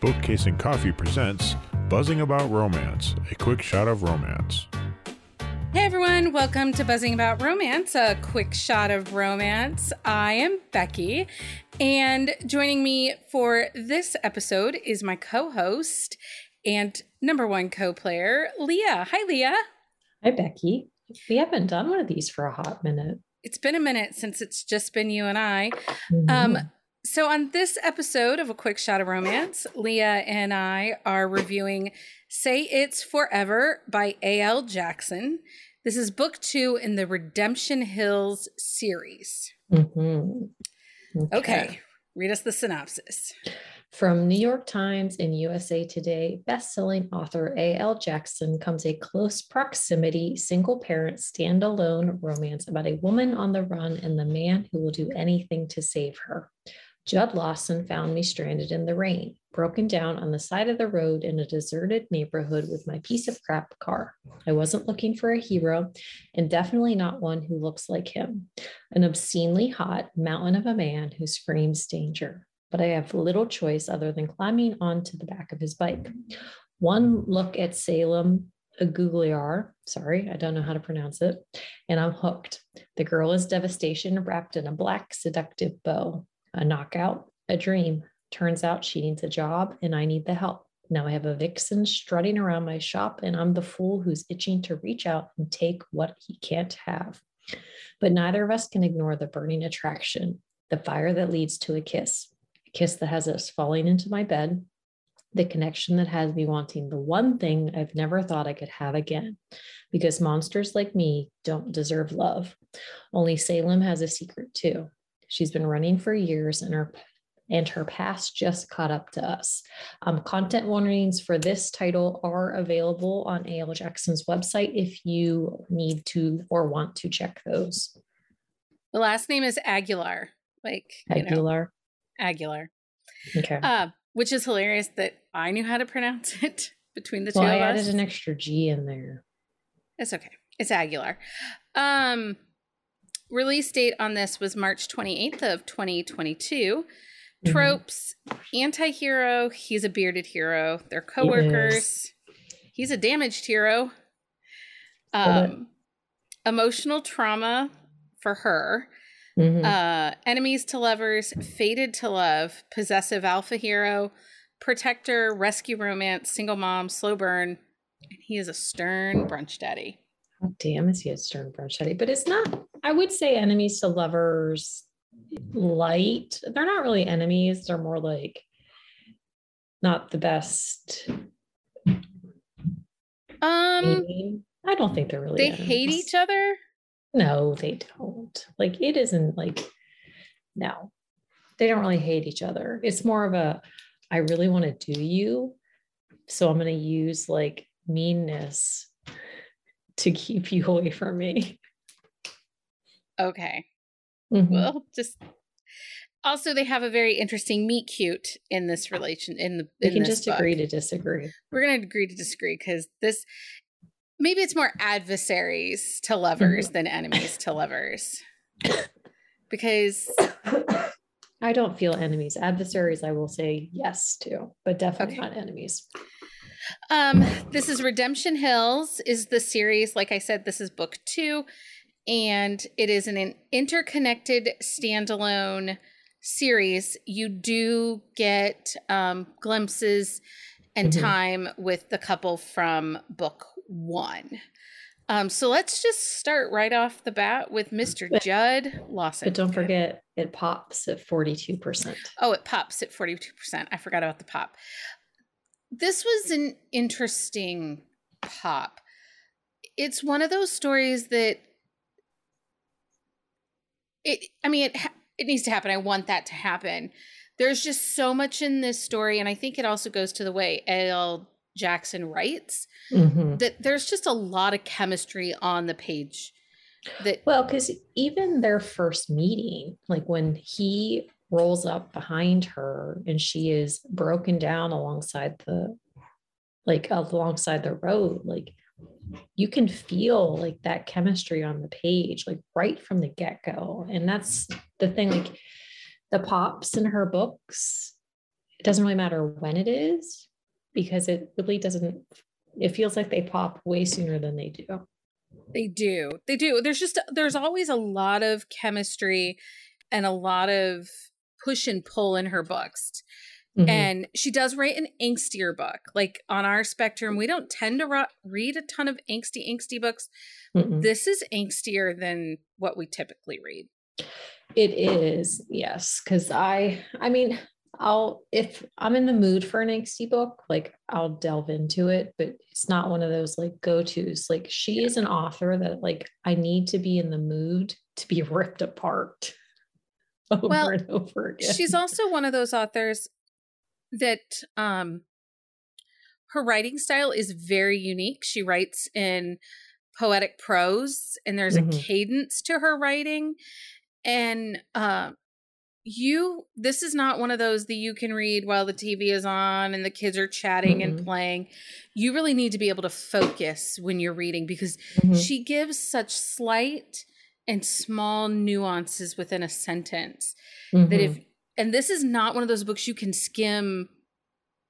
Bookcase and Coffee presents Buzzing About Romance, a quick shot of romance. Hey everyone, welcome to Buzzing About Romance, a quick shot of romance. I am Becky, and joining me for this episode is my co host and number one co player, Leah. Hi, Leah. Hi, Becky. We haven't done one of these for a hot minute. It's been a minute since it's just been you and I. Mm-hmm. Um, so, on this episode of A Quick Shot of Romance, Leah and I are reviewing Say It's Forever by A.L. Jackson. This is book two in the Redemption Hills series. Mm-hmm. Okay. okay, read us the synopsis. From New York Times and USA Today, best-selling author A.L. Jackson comes a close proximity, single-parent, standalone romance about a woman on the run and the man who will do anything to save her. Judd Lawson found me stranded in the rain, broken down on the side of the road in a deserted neighborhood with my piece of crap car. I wasn't looking for a hero, and definitely not one who looks like him an obscenely hot mountain of a man who screams danger. But I have little choice other than climbing onto the back of his bike. One look at Salem Aguilar, sorry, I don't know how to pronounce it, and I'm hooked. The girl is devastation wrapped in a black, seductive bow a knockout, a dream. Turns out she needs a job and I need the help. Now I have a vixen strutting around my shop, and I'm the fool who's itching to reach out and take what he can't have. But neither of us can ignore the burning attraction, the fire that leads to a kiss, a kiss that has us falling into my bed, the connection that has me wanting the one thing I've never thought I could have again. Because monsters like me don't deserve love. Only Salem has a secret too. She's been running for years and her and her past just caught up to us. Um, content warnings for this title are available on A.L. Jackson's website if you need to or want to check those. The last name is Aguilar, like Aguilar. Know, Aguilar. Okay. Uh, which is hilarious that I knew how to pronounce it between the well, two I of us. added an extra G in there. It's okay. It's Aguilar. Um, Release date on this was March 28th of 2022. Mm-hmm. Tropes, anti-hero, he's a bearded hero. They're coworkers. He's a damaged hero. Um, emotional trauma for her. Mm-hmm. Uh, enemies to lovers, fated to love, possessive alpha hero, protector, rescue romance, single mom, slow burn. And he is a stern brunch daddy. Oh, damn, is he a stern daddy? But it's not I would say enemies to lovers light. They're not really enemies. They're more like not the best. Um, I don't think they're really. They enemies. hate each other. No, they don't. Like it isn't like. No, they don't really hate each other. It's more of a, I really want to do you, so I'm going to use like meanness to keep you away from me. Okay. Mm-hmm. Well, just also they have a very interesting meet cute in this relation in the we can just book. agree to disagree we're going to agree to disagree because this maybe it's more adversaries to lovers mm-hmm. than enemies to lovers because i don't feel enemies adversaries i will say yes to but definitely okay. not enemies um this is redemption hills is the series like i said this is book two and it is an interconnected standalone series. You do get um, glimpses and mm-hmm. time with the couple from book one. Um, so let's just start right off the bat with Mr. But, Judd Lawson. But don't forget, it pops at 42%. Oh, it pops at 42%. I forgot about the pop. This was an interesting pop. It's one of those stories that it i mean it it needs to happen i want that to happen there's just so much in this story and i think it also goes to the way A.L. Jackson writes mm-hmm. that there's just a lot of chemistry on the page that well because even their first meeting like when he rolls up behind her and she is broken down alongside the like alongside the road like you can feel like that chemistry on the page like right from the get-go. And that's the thing like the pops in her books it doesn't really matter when it is because it really doesn't it feels like they pop way sooner than they do. They do. They do. There's just there's always a lot of chemistry and a lot of push and pull in her books mm-hmm. and she does write an angstier book like on our spectrum we don't tend to ro- read a ton of angsty angsty books Mm-mm. this is angstier than what we typically read it is yes because i i mean I'll if I'm in the mood for an angsty book, like I'll delve into it, but it's not one of those like go-tos. Like she is an author that like I need to be in the mood to be ripped apart over well, and over again. She's also one of those authors that um her writing style is very unique. She writes in poetic prose and there's mm-hmm. a cadence to her writing and uh, you this is not one of those that you can read while the TV is on and the kids are chatting mm-hmm. and playing. You really need to be able to focus when you're reading because mm-hmm. she gives such slight and small nuances within a sentence mm-hmm. that if mm-hmm. and this is not one of those books you can skim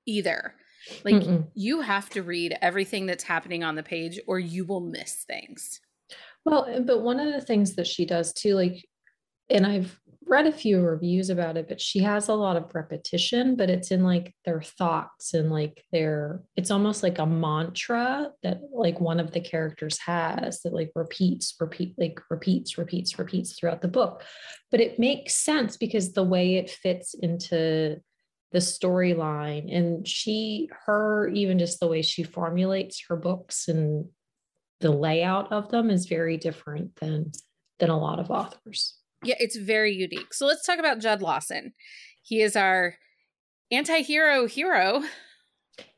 either. Like Mm-mm. you have to read everything that's happening on the page or you will miss things. Well, but one of the things that she does too, like, and I've read a few reviews about it, but she has a lot of repetition, but it's in like their thoughts and like their, it's almost like a mantra that like one of the characters has that like repeats, repeat, like repeats, repeats, repeats throughout the book. But it makes sense because the way it fits into the storyline and she, her, even just the way she formulates her books and the layout of them is very different than than a lot of authors. Yeah, it's very unique. So let's talk about Judd Lawson. He is our anti-hero hero.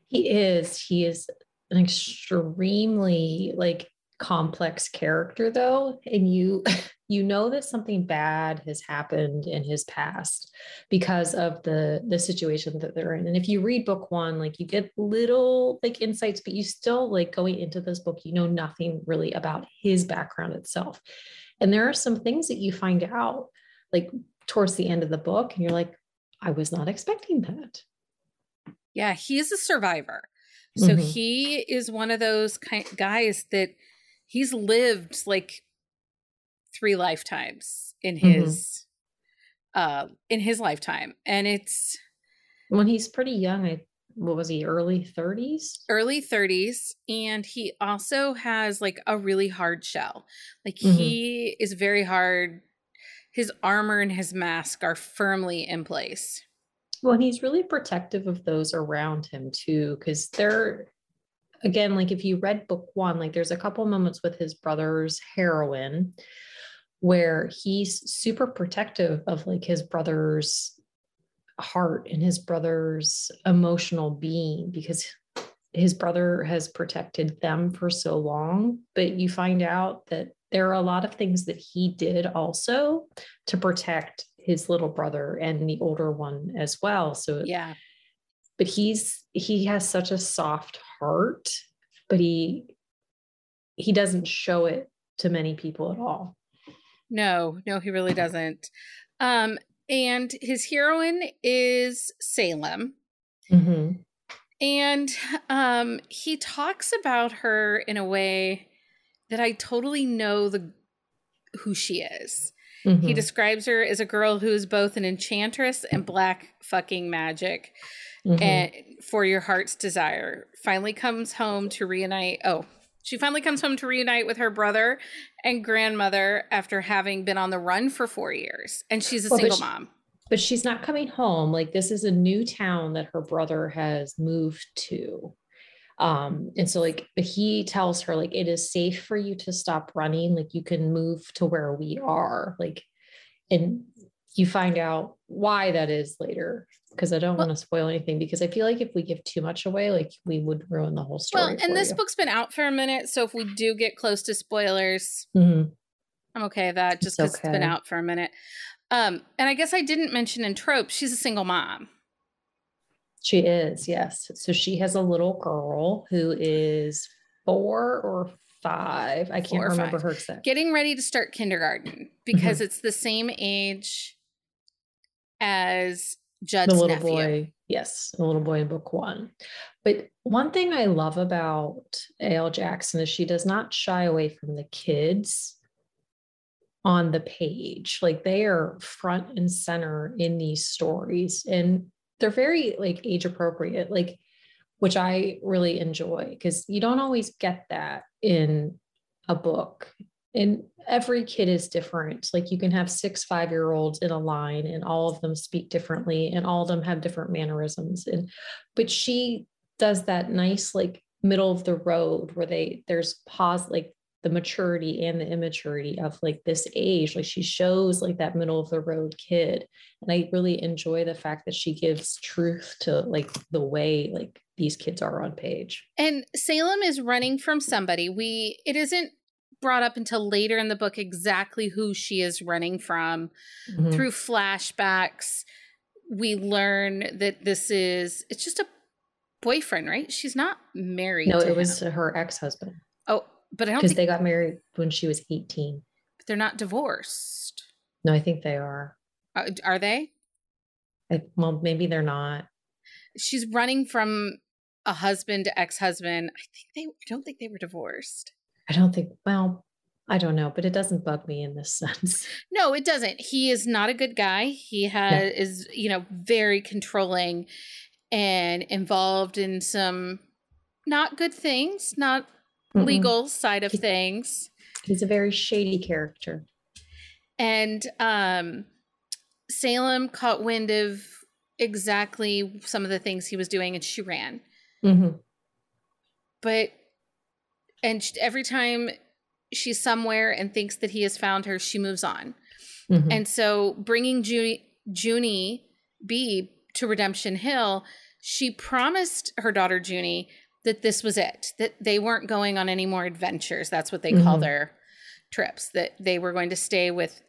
He is. He is an extremely like complex character though and you you know that something bad has happened in his past because of the the situation that they're in and if you read book 1 like you get little like insights but you still like going into this book you know nothing really about his background itself and there are some things that you find out like towards the end of the book, and you're like, I was not expecting that. Yeah, he's a survivor. So mm-hmm. he is one of those kind guys that he's lived like three lifetimes in mm-hmm. his mm-hmm. uh in his lifetime. And it's when he's pretty young, I what was he early 30s early 30s and he also has like a really hard shell. Like mm-hmm. he is very hard. His armor and his mask are firmly in place. Well and he's really protective of those around him too because they're again like if you read book one like there's a couple moments with his brother's heroine where he's super protective of like his brother's heart and his brother's emotional being because his brother has protected them for so long. But you find out that there are a lot of things that he did also to protect his little brother and the older one as well. So, yeah. But he's he has such a soft heart, but he he doesn't show it to many people at all. No, no, he really doesn't. Um, and his heroine is Salem. Mm-hmm. And um, he talks about her in a way that I totally know the who she is. Mm-hmm. He describes her as a girl who is both an enchantress and black fucking magic. Mm-hmm. And for your heart's desire, finally comes home to reunite. Oh, she finally comes home to reunite with her brother and grandmother after having been on the run for four years. And she's a well, single she, mom. But she's not coming home. Like, this is a new town that her brother has moved to. Um, and so, like, he tells her, like, it is safe for you to stop running. Like, you can move to where we are. Like, and you find out why that is later because I don't well, want to spoil anything because I feel like if we give too much away, like we would ruin the whole story. Well, and this you. book's been out for a minute, so if we do get close to spoilers, mm-hmm. I'm okay with that just because it's, okay. it's been out for a minute. Um, and I guess I didn't mention in trope, she's a single mom. She is, yes. So she has a little girl who is four or five. I can't remember five. her exact. Getting ready to start kindergarten because mm-hmm. it's the same age as Judd's the little nephew. boy. Yes, a little boy in book one. But one thing I love about A.L. Jackson is she does not shy away from the kids on the page. Like they are front and center in these stories. And they're very like age appropriate, like which I really enjoy because you don't always get that in a book and every kid is different. Like you can have six five year olds in a line and all of them speak differently and all of them have different mannerisms. And but she does that nice like middle of the road where they there's pause like the maturity and the immaturity of like this age. Like she shows like that middle of the road kid. And i really enjoy the fact that she gives truth to like the way like these kids are on page. And salem is running from somebody. We it isn't brought up until later in the book exactly who she is running from. Mm-hmm. Through flashbacks, we learn that this is it's just a boyfriend, right? She's not married. No, it was her ex-husband. Oh, but I don't because they got married when she was 18. But they're not divorced. No, I think they are. Uh, are they? I, well, maybe they're not. She's running from a husband to ex-husband. I think they I don't think they were divorced. I don't think, well, I don't know, but it doesn't bug me in this sense. No, it doesn't. He is not a good guy. He has no. is, you know, very controlling and involved in some not good things, not Mm-mm. legal side of things. He's a very shady character. And um Salem caught wind of exactly some of the things he was doing and she ran. Mm-hmm. But and every time she's somewhere and thinks that he has found her, she moves on. Mm-hmm. And so bringing Junie, Junie B to Redemption Hill, she promised her daughter Junie that this was it, that they weren't going on any more adventures. That's what they mm-hmm. call their trips, that they were going to stay with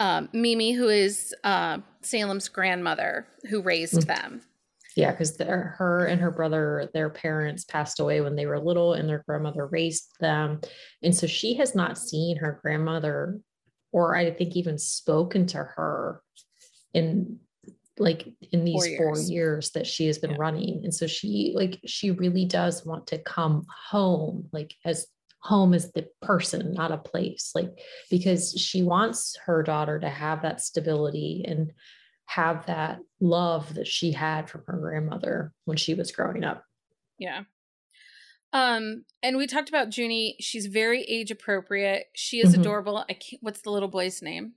um, Mimi, who is uh, Salem's grandmother who raised mm-hmm. them. Yeah, because er, her and her brother, their parents passed away when they were little, and their grandmother raised them. And so she has not seen her grandmother, or I think even spoken to her in like in these four years, four years that she has been yeah. running. And so she like she really does want to come home, like as home as the person, not a place, like because she wants her daughter to have that stability and have that love that she had from her grandmother when she was growing up. Yeah. Um, and we talked about Junie. She's very age appropriate. She is mm-hmm. adorable. I can't what's the little boy's name?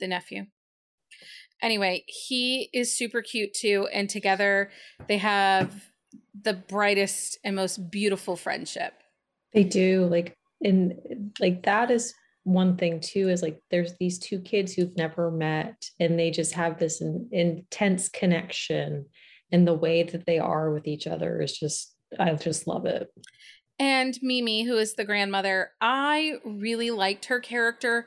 The nephew. Anyway, he is super cute too. And together they have the brightest and most beautiful friendship. They do. Like, and like that is one thing too is like there's these two kids who've never met and they just have this in, intense connection and the way that they are with each other is just i just love it and mimi who is the grandmother i really liked her character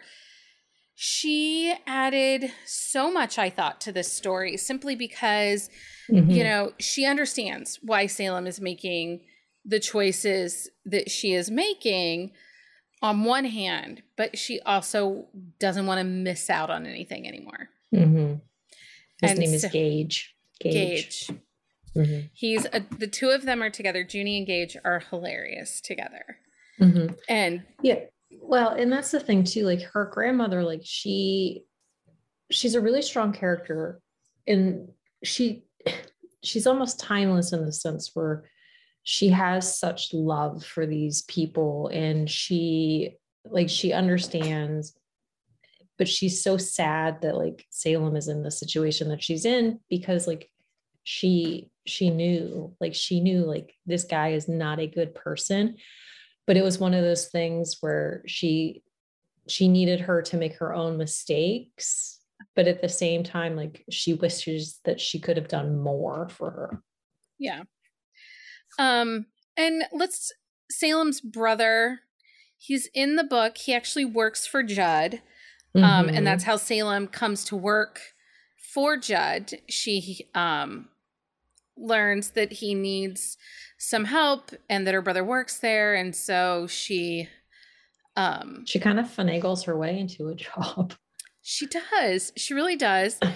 she added so much i thought to this story simply because mm-hmm. you know she understands why salem is making the choices that she is making on one hand, but she also doesn't want to miss out on anything anymore. Mm-hmm. His and name so, is Gage. Gage. Gage. Mm-hmm. He's a, the two of them are together. Junie and Gage are hilarious together. Mm-hmm. And yeah, well, and that's the thing too. Like her grandmother, like she, she's a really strong character, and she, she's almost timeless in the sense where she has such love for these people and she like she understands but she's so sad that like Salem is in the situation that she's in because like she she knew like she knew like this guy is not a good person. But it was one of those things where she she needed her to make her own mistakes but at the same time like she wishes that she could have done more for her. Yeah um, and let's Salem's brother. He's in the book. He actually works for Judd. Um, mm-hmm. and that's how Salem comes to work for Judd. She um learns that he needs some help and that her brother works there, and so she um she kind of finagles her way into a job. She does. She really does.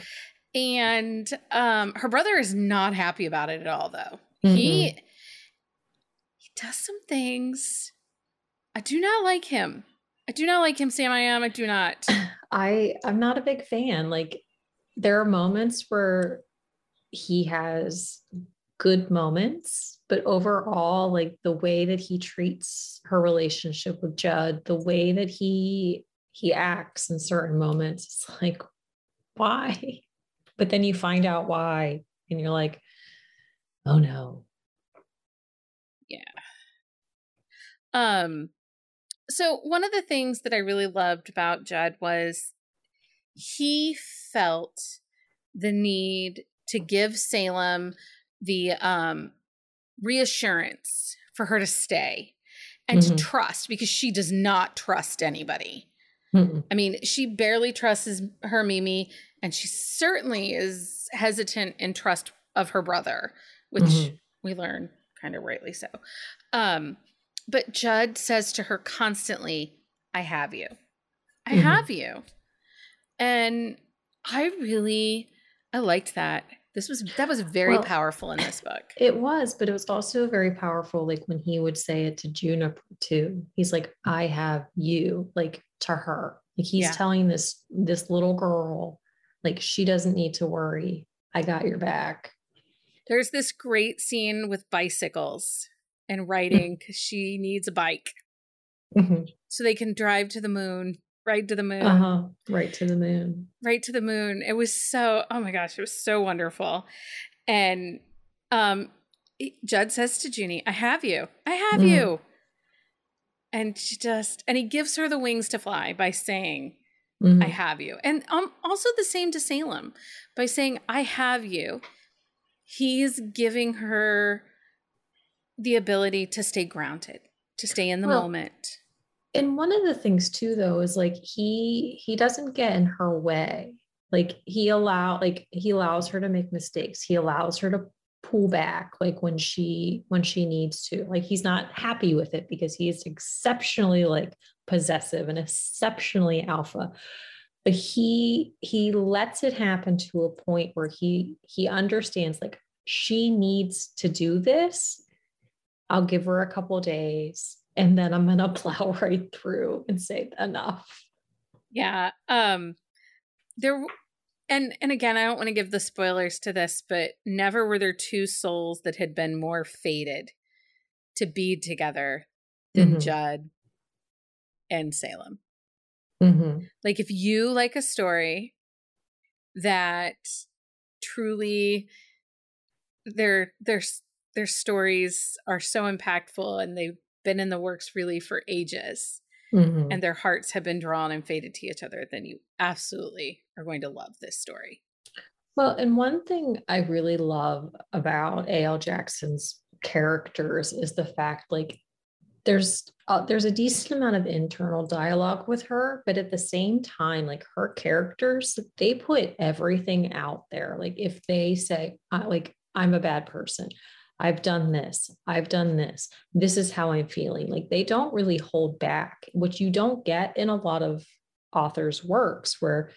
And um, her brother is not happy about it at all, though. Mm-hmm. He he does some things. I do not like him. I do not like him, Sam. I am. I do not. I I'm not a big fan. Like there are moments where he has good moments, but overall, like the way that he treats her relationship with Judd, the way that he he acts in certain moments, it's like, why? But then you find out why, and you're like, oh no. Yeah. Um, so one of the things that I really loved about Judd was he felt the need to give Salem the um, reassurance for her to stay and mm-hmm. to trust because she does not trust anybody. Mm-hmm. I mean, she barely trusts her Mimi, and she certainly is hesitant in trust of her brother, which mm-hmm. we learn kind of rightly so. Um, but Judd says to her constantly, I have you. I mm-hmm. have you. And I really I liked that. This was that was very well, powerful in this book. It was, but it was also very powerful like when he would say it to Juniper too. He's like, I have you, like to her. Like he's yeah. telling this this little girl, like she doesn't need to worry. I got your back. There's this great scene with bicycles and riding because she needs a bike. Mm-hmm. So they can drive to the moon right to the moon. Uh-huh. Right to the moon. Right to the moon. It was so oh my gosh, it was so wonderful. And um Judd says to Junie, I have you. I have mm. you. And she just and he gives her the wings to fly by saying, mm. I have you. And um also the same to Salem by saying, I have you. He's giving her the ability to stay grounded, to stay in the well, moment. and one of the things too though is like he he doesn't get in her way. Like he allow like he allows her to make mistakes. He allows her to pull back like when she when she needs to. Like he's not happy with it because he is exceptionally like possessive and exceptionally alpha. But he he lets it happen to a point where he he understands like she needs to do this i'll give her a couple days and then I'm going to plow right through and say enough. Yeah. Um there and and again, I don't want to give the spoilers to this, but never were there two souls that had been more fated to be together than mm-hmm. Judd and Salem. Mm-hmm. Like if you like a story that truly their their their stories are so impactful and they've been in the works really for ages mm-hmm. and their hearts have been drawn and faded to each other, then you absolutely are going to love this story. Well, and one thing I really love about A.L. Jackson's characters is the fact like there's uh, there's a decent amount of internal dialogue with her but at the same time like her characters they put everything out there like if they say like i'm a bad person I've done this. I've done this. This is how I'm feeling. Like they don't really hold back, which you don't get in a lot of authors' works where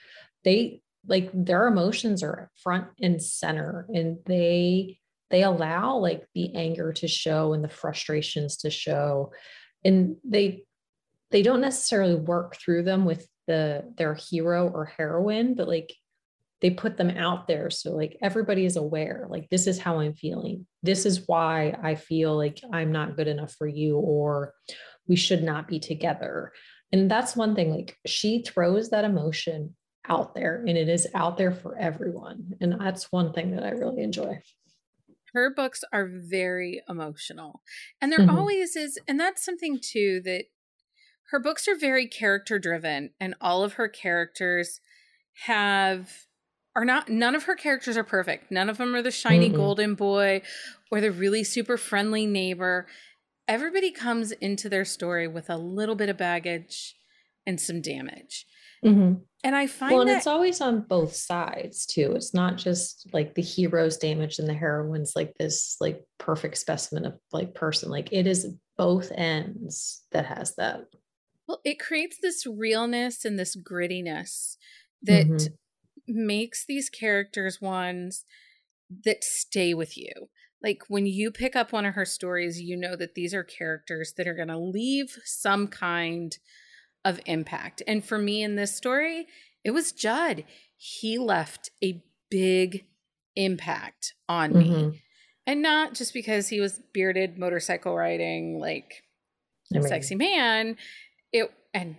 they like their emotions are front and center and they they allow like the anger to show and the frustrations to show and they they don't necessarily work through them with the their hero or heroine but like they put them out there. So like everybody is aware like this is how i'm feeling. This is why i feel like i'm not good enough for you or we should not be together. And that's one thing like she throws that emotion out there and it is out there for everyone. And that's one thing that i really enjoy. Her books are very emotional and there mm-hmm. always is and that's something too that her books are very character driven and all of her characters have are not none of her characters are perfect. None of them are the shiny mm-hmm. golden boy or the really super friendly neighbor. Everybody comes into their story with a little bit of baggage and some damage. Mm-hmm. And I find well, and that- it's always on both sides too. It's not just like the hero's damage and the heroine's like this like perfect specimen of like person. Like it is both ends that has that. Well, it creates this realness and this grittiness that mm-hmm makes these characters ones that stay with you. Like when you pick up one of her stories, you know that these are characters that are going to leave some kind of impact. And for me in this story, it was Judd. He left a big impact on me. Mhm. And not just because he was bearded motorcycle riding like I mean, sexy man. It and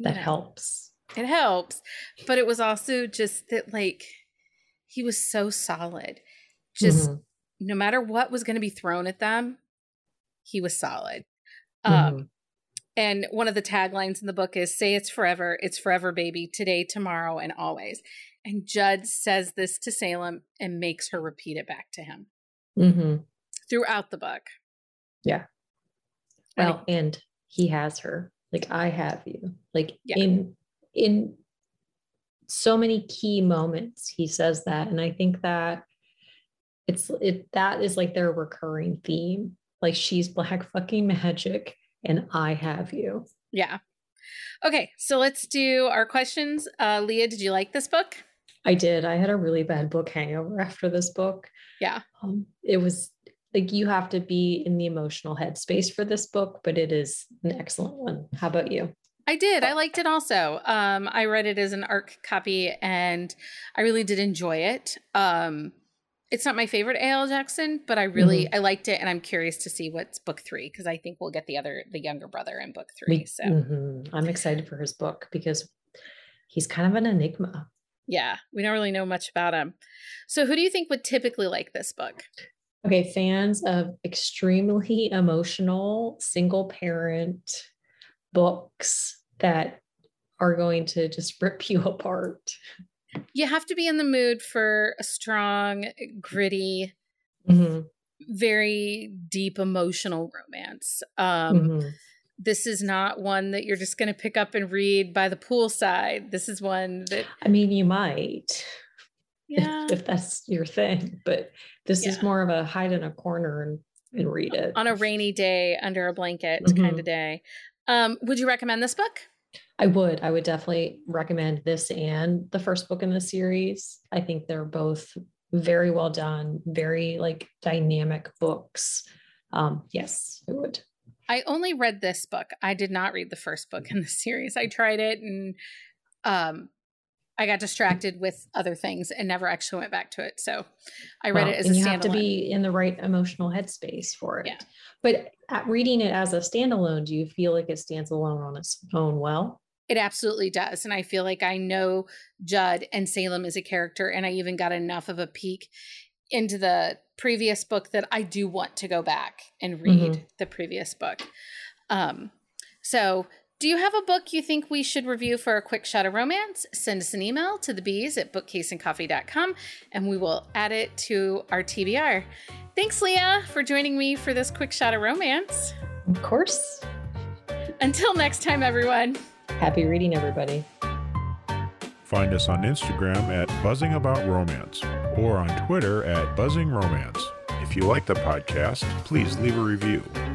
that know, helps. It helps. But it was also just that like he was so solid. Just Mhm. no matter what was going to be thrown at them, he was solid. Um Mhm. and one of the taglines in the book is say it's forever, it's forever baby, today, tomorrow and always. And Judd says this to Salem and makes her repeat it back to him mm-hmm. throughout the book. Yeah. Well, and he has her. Like I have you. Like Yeah. in in so many key moments, he says that, and I think that it's it that is like their recurring theme. Like she's black fucking magic, and I have you. Yeah. Okay, so let's do our questions. Uh Leah, did you like this book? I did. I had a really bad book hangover after this book. Yeah. Um, it was like you have to be in the emotional headspace for this book, but it is an excellent one. How about you? I did. I liked it also. Um, I read it as an ARC copy and I really did enjoy it. Um, it's not my favorite A.L. Jackson, but I really I liked it and I'm curious to see what's book three because I think we'll get the other the younger brother in book three. Me- so Mhm. I'm excited for his book because he's kind of an enigma. yeah, we don't really know much about him. So who do you think would typically like this book? Okay, fans of extremely emotional single parent books that are going to just rip you apart. You have to be in the mood for a strong, gritty, Mhm, very deep emotional romance. Um, mhm. this is not one that you're just going to pick up and read by the poolside. This is one that, I mean, you might yeah, if, if that's your thing, but this is more of a hide in a corner and, and read it. on a rainy day under a blanket kind of day. Um, would you recommend this book? I would. I would definitely recommend this and the first book in the series. I think they're both very well done, very like dynamic books. Um, yes, I would. I only read this book. I did not read the first book in the series. I tried it and um, I got distracted with other things and never actually went back to it. So I read Well, it as and a you standalone. have to be in the right emotional headspace for it. Yeah. But at reading it as a standalone, do you feel like it stands alone on its own well? It absolutely does. And I feel like I know Judd and Salem as a character, and I even got enough of a peek into the previous book that I do want to go back and read Mhm. the previous book. Um, so, do you have a book you think we should review for a quick shot of romance? Send us an email to the bees at bookcaseandcoffee.com and we will add it to our TBR. Thanks, Leah, for joining me for this quick shot of romance. Of course. Until next time, everyone. Happy reading, everybody. Find us on Instagram at Buzzing About Romance or on Twitter at Buzzing Romance. If you like the podcast, please leave a review.